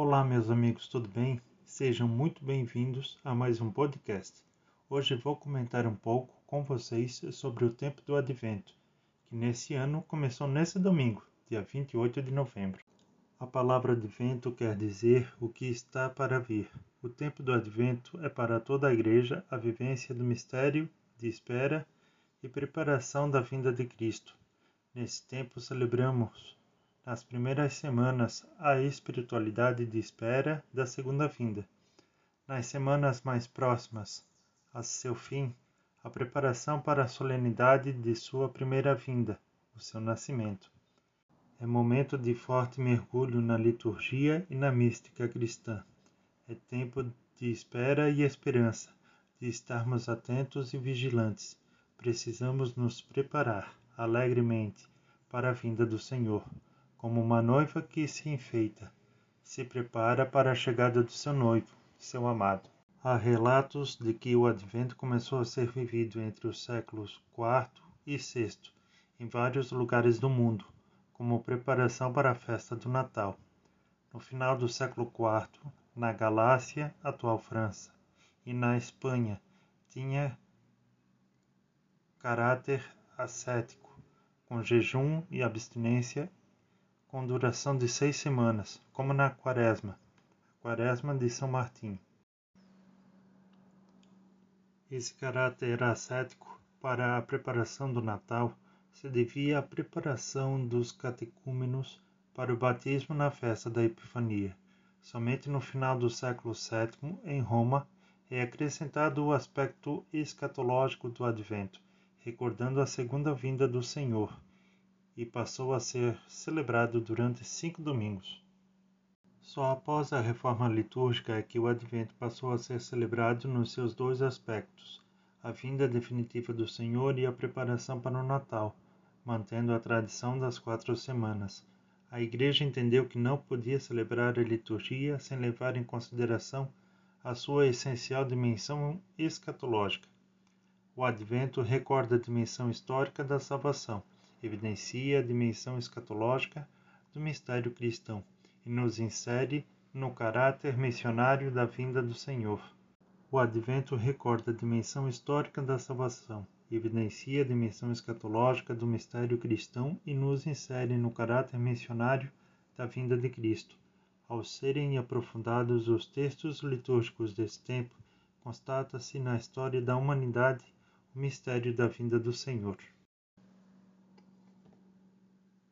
Olá, meus amigos, tudo bem? Sejam muito bem-vindos a mais um podcast. Hoje vou comentar um pouco com vocês sobre o tempo do Advento, que nesse ano começou nesse domingo, dia 28 de novembro. A palavra Advento quer dizer o que está para vir. O tempo do Advento é para toda a Igreja a vivência do mistério de espera e preparação da vinda de Cristo. Nesse tempo celebramos nas primeiras semanas a espiritualidade de espera da segunda vinda. Nas semanas mais próximas a seu fim, a preparação para a solenidade de sua primeira vinda, o seu nascimento. É momento de forte mergulho na liturgia e na mística cristã. É tempo de espera e esperança, de estarmos atentos e vigilantes. Precisamos nos preparar alegremente para a vinda do Senhor como uma noiva que se enfeita, se prepara para a chegada do seu noivo, seu amado. Há relatos de que o advento começou a ser vivido entre os séculos IV e VI em vários lugares do mundo, como preparação para a festa do Natal. No final do século IV, na Galácia, atual França, e na Espanha, tinha caráter ascético, com jejum e abstinência com duração de seis semanas, como na Quaresma, Quaresma de São Martim. Esse caráter ascético para a preparação do Natal se devia à preparação dos catecúmenos para o batismo na festa da Epifania. Somente no final do século VII, em Roma, é acrescentado o aspecto escatológico do advento, recordando a segunda vinda do Senhor e passou a ser celebrado durante cinco domingos. Só após a reforma litúrgica é que o Advento passou a ser celebrado nos seus dois aspectos, a vinda definitiva do Senhor e a preparação para o Natal, mantendo a tradição das quatro semanas. A Igreja entendeu que não podia celebrar a liturgia sem levar em consideração a sua essencial dimensão escatológica. O Advento recorda a dimensão histórica da salvação evidencia a dimensão escatológica do mistério cristão e nos insere no caráter missionário da vinda do Senhor. O advento recorda a dimensão histórica da salvação, evidencia a dimensão escatológica do mistério cristão e nos insere no caráter missionário da vinda de Cristo. Ao serem aprofundados os textos litúrgicos desse tempo, constata-se na história da humanidade o mistério da vinda do Senhor.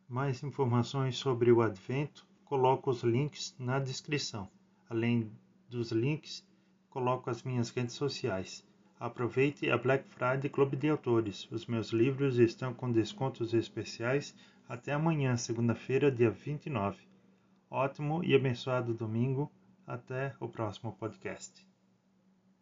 Mais informações sobre o Advento, coloco os links na descrição. Além dos links, coloco as minhas redes sociais. Aproveite a Black Friday Clube de Autores. Os meus livros estão com descontos especiais até amanhã, segunda-feira, dia 29. Ótimo e abençoado domingo. Até o próximo podcast.